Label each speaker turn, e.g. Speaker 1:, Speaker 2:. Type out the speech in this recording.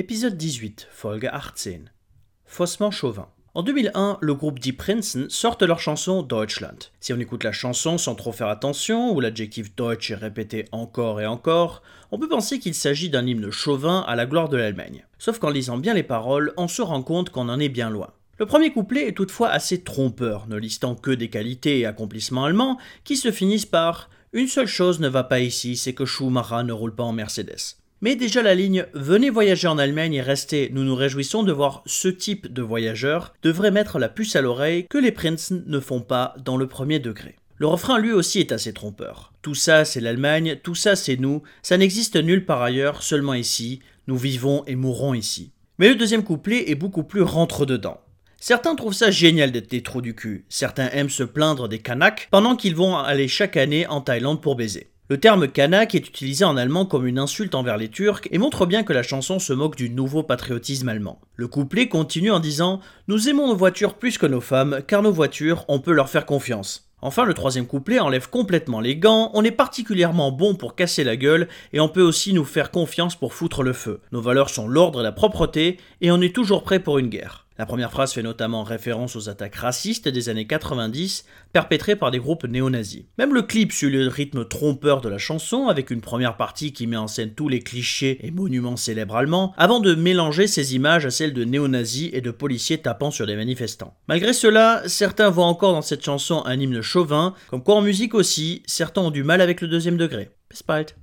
Speaker 1: Épisode 18, Folge 18. Faussement chauvin. En 2001, le groupe Die Prinzen sortent leur chanson Deutschland. Si on écoute la chanson sans trop faire attention, où l'adjectif Deutsch est répété encore et encore, on peut penser qu'il s'agit d'un hymne chauvin à la gloire de l'Allemagne. Sauf qu'en lisant bien les paroles, on se rend compte qu'on en est bien loin. Le premier couplet est toutefois assez trompeur, ne listant que des qualités et accomplissements allemands qui se finissent par Une seule chose ne va pas ici, c'est que Schumacher ne roule pas en Mercedes. Mais déjà la ligne Venez voyager en Allemagne et restez, nous nous réjouissons de voir ce type de voyageurs devrait mettre la puce à l'oreille que les Prinzen ne font pas dans le premier degré. Le refrain lui aussi est assez trompeur. Tout ça c'est l'Allemagne, tout ça c'est nous, ça n'existe nulle part ailleurs, seulement ici, nous vivons et mourrons ici. Mais le deuxième couplet est beaucoup plus rentre-dedans. Certains trouvent ça génial d'être des trous du cul, certains aiment se plaindre des Kanaks pendant qu'ils vont aller chaque année en Thaïlande pour baiser. Le terme kanak est utilisé en allemand comme une insulte envers les Turcs et montre bien que la chanson se moque du nouveau patriotisme allemand. Le couplet continue en disant Nous aimons nos voitures plus que nos femmes, car nos voitures, on peut leur faire confiance. Enfin, le troisième couplet enlève complètement les gants, on est particulièrement bon pour casser la gueule et on peut aussi nous faire confiance pour foutre le feu. Nos valeurs sont l'ordre et la propreté et on est toujours prêt pour une guerre. La première phrase fait notamment référence aux attaques racistes des années 90 perpétrées par des groupes néo-nazis. Même le clip suit le rythme trompeur de la chanson avec une première partie qui met en scène tous les clichés et monuments célèbres allemands avant de mélanger ces images à celles de néo-nazis et de policiers tapant sur des manifestants. Malgré cela, certains voient encore dans cette chanson un hymne chauvin, comme quoi en musique aussi, certains ont du mal avec le deuxième degré. Bald.